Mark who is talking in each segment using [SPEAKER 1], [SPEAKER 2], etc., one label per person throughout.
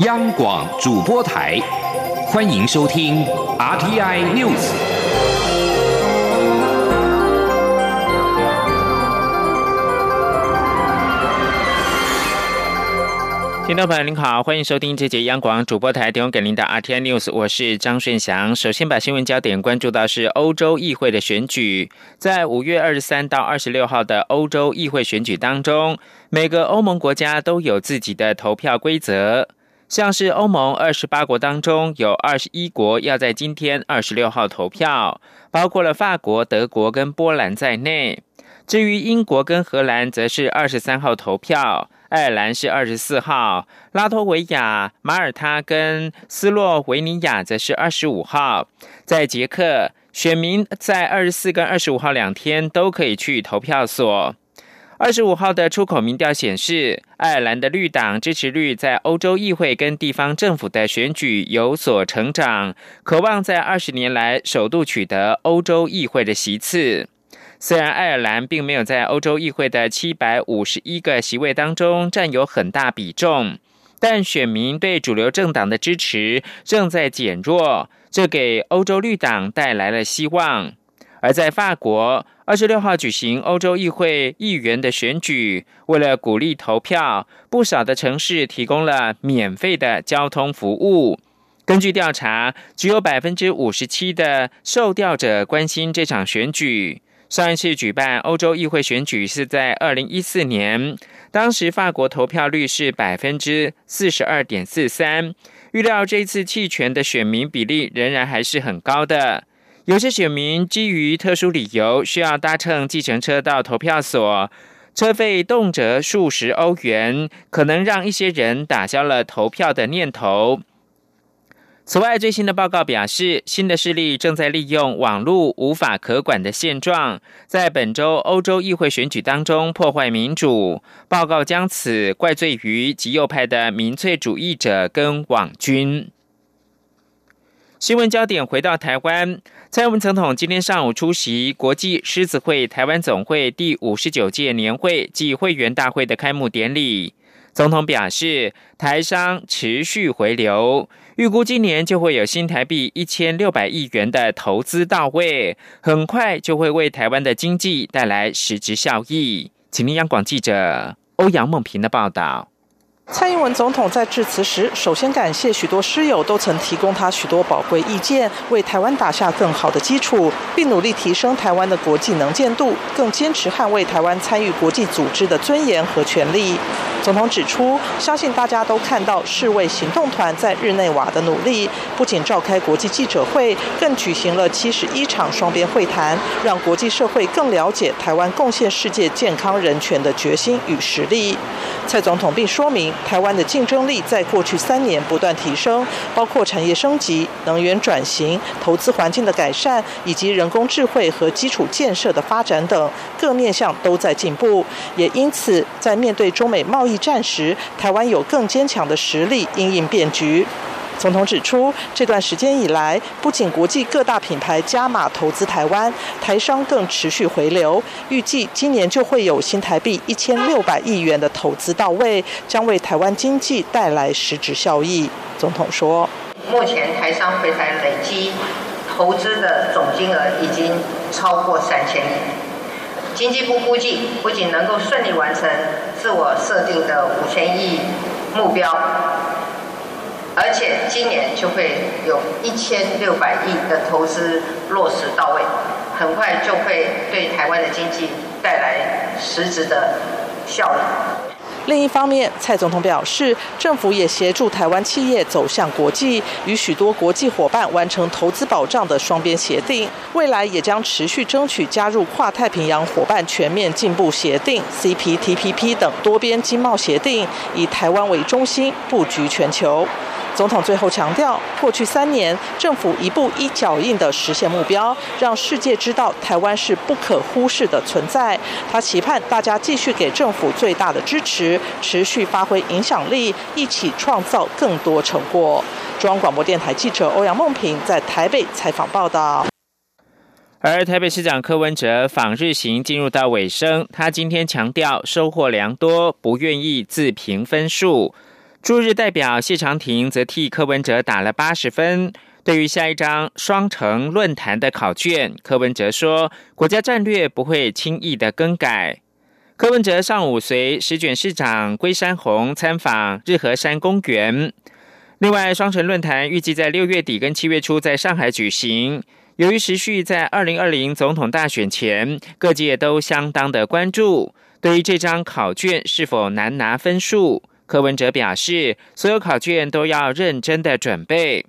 [SPEAKER 1] 央广主播台，欢迎收听 RTI News。
[SPEAKER 2] 听众朋友您好，欢迎收听这节央广主播台提供给您的 RTI News，我是张顺祥。首先把新闻焦点关注到是欧洲议会的选举，在五月二十三到二十六号的欧洲议会选举当中，每个欧盟国家都有自己的投票规则。像是欧盟二十八国当中，有二十一国要在今天二十六号投票，包括了法国、德国跟波兰在内。至于英国跟荷兰，则是二十三号投票；爱尔兰是二十四号；拉脱维亚、马耳他跟斯洛维尼亚则是二十五号。在捷克，选民在二十四跟二十五号两天都可以去投票所。二十五号的出口民调显示，爱尔兰的绿党支持率在欧洲议会跟地方政府的选举有所成长，渴望在二十年来首度取得欧洲议会的席次。虽然爱尔兰并没有在欧洲议会的七百五十一个席位当中占有很大比重，但选民对主流政党的支持正在减弱，这给欧洲绿党带来了希望。而在法国。二十六号举行欧洲议会议员的选举，为了鼓励投票，不少的城市提供了免费的交通服务。根据调查，只有百分之五十七的受调者关心这场选举。上一次举办欧洲议会选举是在二零一四年，当时法国投票率是百分之四十二点四三。预料这次弃权的选民比例仍然还是很高的。有些选民基于特殊理由需要搭乘计程车到投票所，车费动辄数十欧元，可能让一些人打消了投票的念头。此外，最新的报告表示，新的势力正在利用网络无法可管的现状，在本周欧洲议会选举当中破坏民主。报告将此怪罪于极右派的民粹主义者跟网军。新闻焦点回到台湾，蔡英文总统今天上午出席国际狮子会台湾总会第五十九届年会暨会员大会的开幕典礼。总统表示，台商持续回流，预估今年就会有新台币一千六百亿元的投资到位，很快就会为台湾的经济带来实质效益。请听央广记者欧阳梦平的报道。
[SPEAKER 3] 蔡英文总统在致辞时，首先感谢许多师友都曾提供他许多宝贵意见，为台湾打下更好的基础，并努力提升台湾的国际能见度，更坚持捍卫台湾参与国际组织的尊严和权利。总统指出，相信大家都看到世卫行动团在日内瓦的努力，不仅召开国际记者会，更举行了七十一场双边会谈，让国际社会更了解台湾贡献世界健康人权的决心与实力。蔡总统并说明，台湾的竞争力在过去三年不断提升，包括产业升级、能源转型、投资环境的改善，以及人工智慧和基础建设的发展等各面向都在进步。也因此，在面对中美贸易战时，台湾有更坚强的实力应应变局。总统指出，这段时间以来，不仅国际各大品牌加码投资台湾，台商更持续回流。预计今年就会有新台币一千六百亿元的投资到位，将为台湾经济带来实质效益。总统说：“目前台商回台累积投资的总金额已经超过三千亿。经济部估计，不仅能够顺利完成自我设定的五千亿目标。”而且今年就会有一千六百亿的投资落实到位，很快就会对台湾的经济带来实质的效益。另一方面，蔡总统表示，政府也协助台湾企业走向国际，与许多国际伙伴完成投资保障的双边协定，未来也将持续争取加入跨太平洋伙伴全面进步协定 （CPTPP） 等多边经贸协定，以台湾为中心布局全球。总统最后强调，过去三年政府一步一脚印的实现目标，让世界知道台湾是不可忽视的存在。他期盼大家继续给政府最大的支持，持续发挥影响力，一起创造更多成果。中央广播电台记者欧阳梦平在台北采访报道。
[SPEAKER 2] 而台北市长柯文哲访日行进入到尾声，他今天强调收获良多，不愿意自评分数。驻日代表谢长廷则替柯文哲打了八十分。对于下一张双城论坛的考卷，柯文哲说：“国家战略不会轻易的更改。”柯文哲上午随石卷市长龟山宏参访日和山公园。另外，双城论坛预计在六月底跟七月初在上海举行。由于时序在二零二零总统大选前，各界都相当的关注。对于这张考卷是否难拿分数，柯文哲表示，所有考卷都要认真的准备。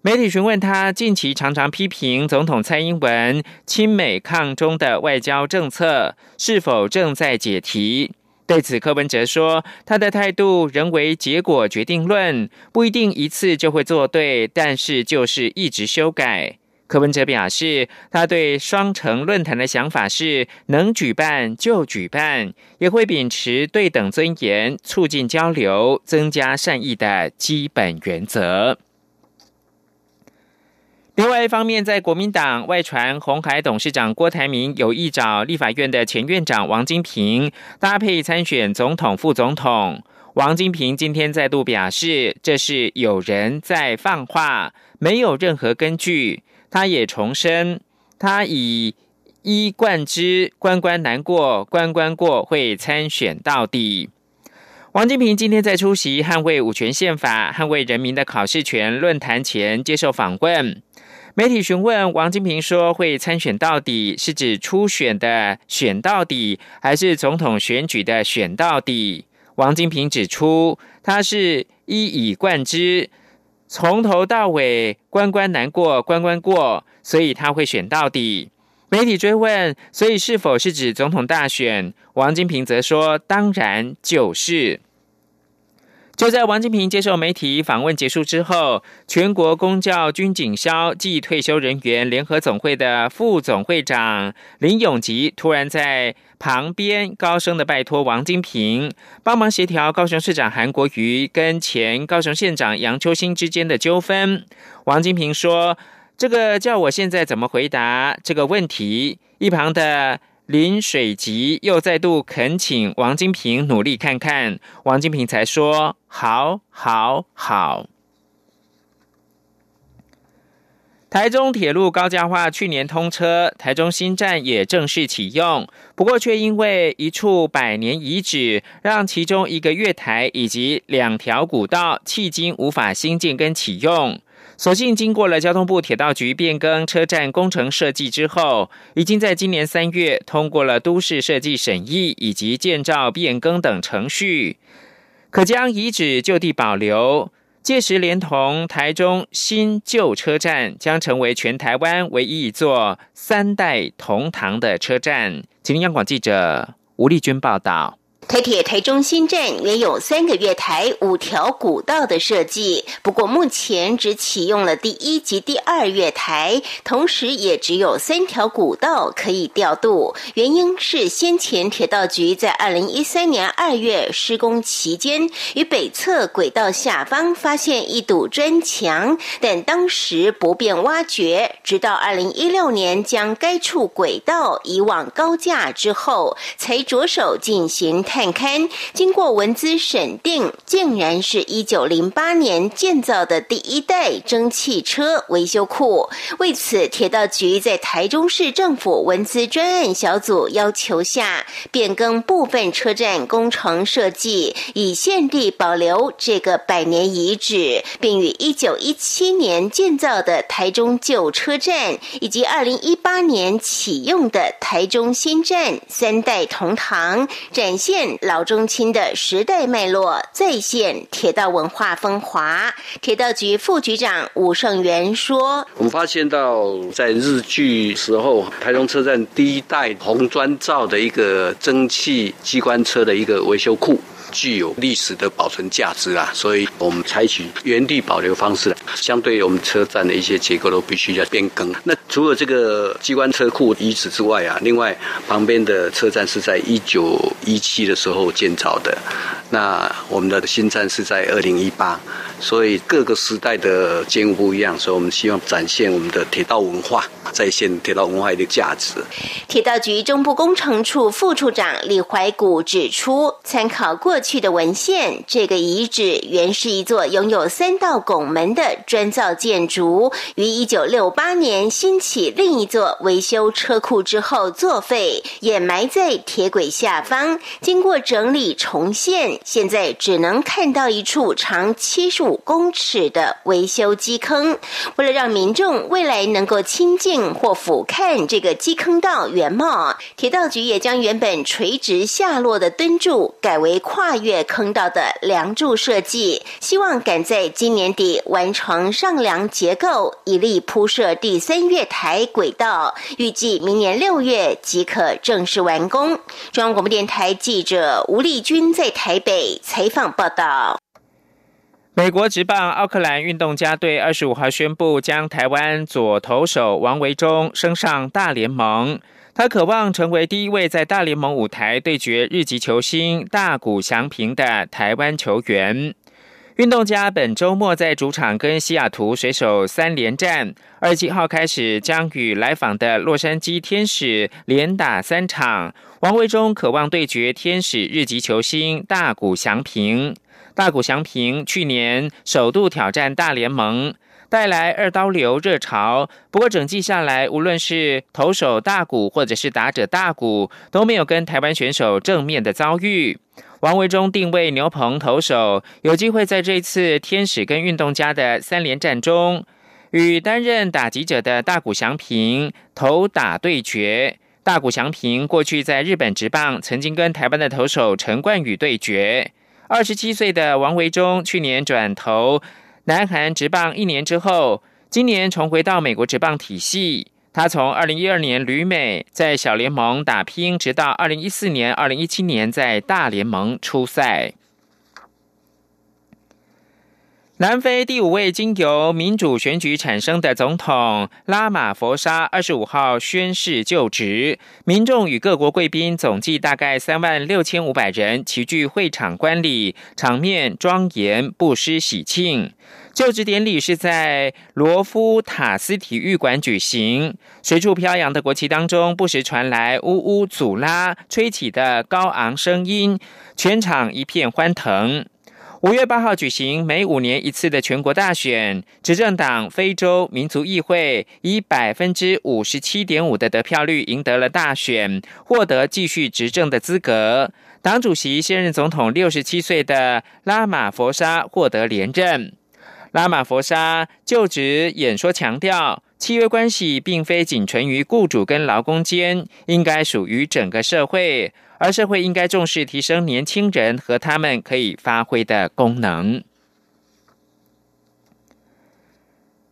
[SPEAKER 2] 媒体询问他近期常常批评总统蔡英文亲美抗中的外交政策是否正在解题？对此，柯文哲说：“他的态度仍为结果决定论，不一定一次就会做对，但是就是一直修改。”柯文哲表示，他对双城论坛的想法是能举办就举办，也会秉持对等尊严、促进交流、增加善意的基本原则。另外一方面，在国民党外传红海董事长郭台铭有意找立法院的前院长王金平搭配参选总统、副总统。王金平今天再度表示，这是有人在放话，没有任何根据。他也重申，他以一贯之，关关难过关关过，会参选到底。王金平今天在出席捍卫五权宪法、捍卫人民的考试权论坛前接受访问。媒体询问王金平说：“会参选到底是指初选的选到底，还是总统选举的选到底？”王金平指出，他是一以贯之，从头到尾关关难过关关过，所以他会选到底。媒体追问，所以是否是指总统大选？王金平则说：“当然就是。”就在王金平接受媒体访问结束之后，全国公教军警消暨退休人员联合总会的副总会长林永吉突然在旁边高声的拜托王金平帮忙协调高雄市长韩国瑜跟前高雄县长杨秋兴之间的纠纷。王金平说：“这个叫我现在怎么回答这个问题？”一旁的。林水吉又再度恳请王金平努力看看，王金平才说：“好，好，好。”台中铁路高架化去年通车，台中新站也正式启用，不过却因为一处百年遗址，让其中一个月台以及两条古道迄今无法新建跟启用。所幸经过了交通部铁道局变更车站工程设计之后，已经在今年三月通过了都市设计审议以及建造变更等程序，可将遗址就地保留。届时，连同台中新旧车站，将成为全台湾唯一一座三代同堂的车站。吉林央广记者吴丽君报道。
[SPEAKER 4] 台铁台中新站原有三个月台、五条古道的设计，不过目前只启用了第一及第二月台，同时也只有三条古道可以调度。原因是先前铁道局在二零一三年二月施工期间，于北侧轨道下方发现一堵砖墙，但当时不便挖掘，直到二零一六年将该处轨道移往高架之后，才着手进行。探勘经过文资审定，竟然是一九零八年建造的第一代蒸汽车维修库。为此，铁道局在台中市政府文资专案小组要求下，变更部分车站工程设计，以现地保留这个百年遗址，并与一九一七年建造的台中旧车站以及二零一八年启用的台中新站三代同堂，展现。老中青的时代脉络再现铁道文化风华。铁道局副局长武胜元说：“
[SPEAKER 5] 我们发现到在日据时候，台中车站第一代红砖造的一个蒸汽机关车的一个维修库。”具有历史的保存价值啊，所以我们采取原地保留方式。相对于我们车站的一些结构都必须要变更。那除了这个机关车库遗址之外啊，另外旁边的车站是在一九一七的时候建造的，那我们的新站是在二零一八。所以各个时代的建筑不一样，所以我们希望展现我们的铁道文化，再现铁道文化的价值。
[SPEAKER 4] 铁道局中部工程处副处长李怀古指出，参考过去的文献，这个遗址原是一座拥有三道拱门的砖造建筑，于一九六八年兴起另一座维修车库之后作废，掩埋在铁轨下方。经过整理重现，现在只能看到一处长七十五公尺的维修基坑。为了让民众未来能够亲近或俯瞰这个基坑道原貌，铁道局也将原本垂直下落的墩柱改为跨越坑道的梁柱设计，希望赶在今年底完成上梁结构，以利铺设第三月台轨道。预计明年六月即可正式完工。中央广播电台。记者吴丽君在台北采访报道。
[SPEAKER 2] 美国职棒奥克兰运动家队二十五号宣布，将台湾左投手王维忠升上大联盟。他渴望成为第一位在大联盟舞台对决日籍球星大谷翔平的台湾球员。运动家本周末在主场跟西雅图水手三连战，二十七号开始将与来访的洛杉矶天使连打三场。王维忠渴望对决天使日籍球星大谷翔平。大谷翔平去年首度挑战大联盟，带来二刀流热潮。不过整季下来，无论是投手大谷或者是打者大谷，都没有跟台湾选手正面的遭遇。王维忠定位牛棚投手，有机会在这次天使跟运动家的三连战中，与担任打击者的大谷翔平投打对决。大谷翔平过去在日本职棒曾经跟台湾的投手陈冠宇对决。二十七岁的王维忠去年转投南韩职棒一年之后，今年重回到美国职棒体系。他从二零一二年旅美在小联盟打拼，直到二零一四年、二零一七年在大联盟出赛。南非第五位经由民主选举产生的总统拉马佛沙二十五号宣誓就职，民众与各国贵宾总计大概三万六千五百人齐聚会场观礼，场面庄严，不失喜庆。就职典礼是在罗夫塔斯体育馆举行，随处飘扬的国旗当中，不时传来呜呜祖拉吹起的高昂声音，全场一片欢腾。五月八号举行每五年一次的全国大选，执政党非洲民族议会以百分之五十七点五的得票率赢得了大选，获得继续执政的资格。党主席现任总统六十七岁的拉马佛沙获得连任。拉马佛沙就职演说强调，契约关系并非仅存于雇主跟劳工间，应该属于整个社会。而社会应该重视提升年轻人和他们可以发挥的功能。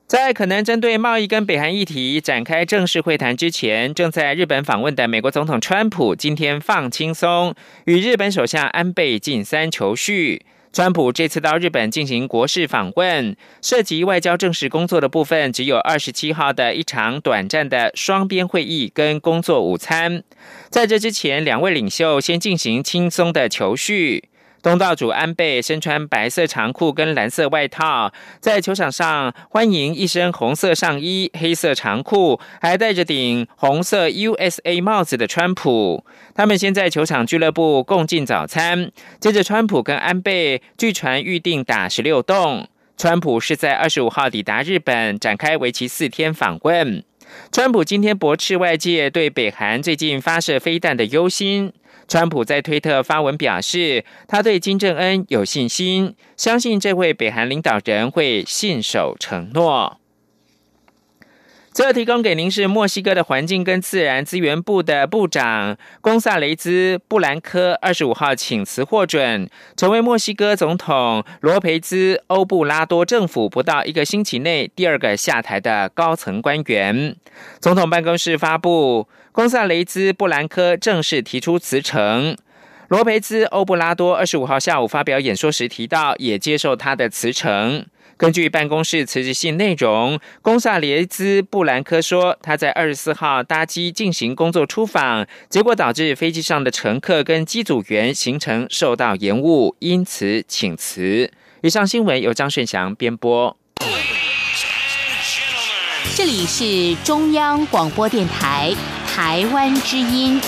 [SPEAKER 2] 在可能针对贸易跟北韩议题展开正式会谈之前，正在日本访问的美国总统川普今天放轻松，与日本首相安倍晋三求叙。川普这次到日本进行国事访问，涉及外交正式工作的部分，只有二十七号的一场短暂的双边会议跟工作午餐。在这之前，两位领袖先进行轻松的求叙。东道主安倍身穿白色长裤跟蓝色外套，在球场上欢迎一身红色上衣、黑色长裤，还戴着顶红色 USA 帽子的川普。他们先在球场俱乐部共进早餐，接着川普跟安倍据传预定打十六洞。川普是在二十五号抵达日本，展开为期四天访问。川普今天驳斥外界对北韩最近发射飞弹的忧心。川普在推特发文表示，他对金正恩有信心，相信这位北韩领导人会信守承诺。最后提供给您是墨西哥的环境跟自然资源部的部长贡萨雷兹·布兰科二十五号请辞获准，成为墨西哥总统罗培兹·欧布拉多政府不到一个星期内第二个下台的高层官员。总统办公室发布，贡萨雷兹·布兰科正式提出辞呈。罗培兹·欧布拉多二十五号下午发表演说时提到，也接受他的辞呈。根据办公室辞职信内容，贡萨列兹·布兰科说，他在二十四号搭机进行工作出访，结果导致飞机上的乘客跟机组员行程受到延误，因此请辞。以上新闻由张顺祥编播。
[SPEAKER 6] 这里是中央广播电台台湾之音。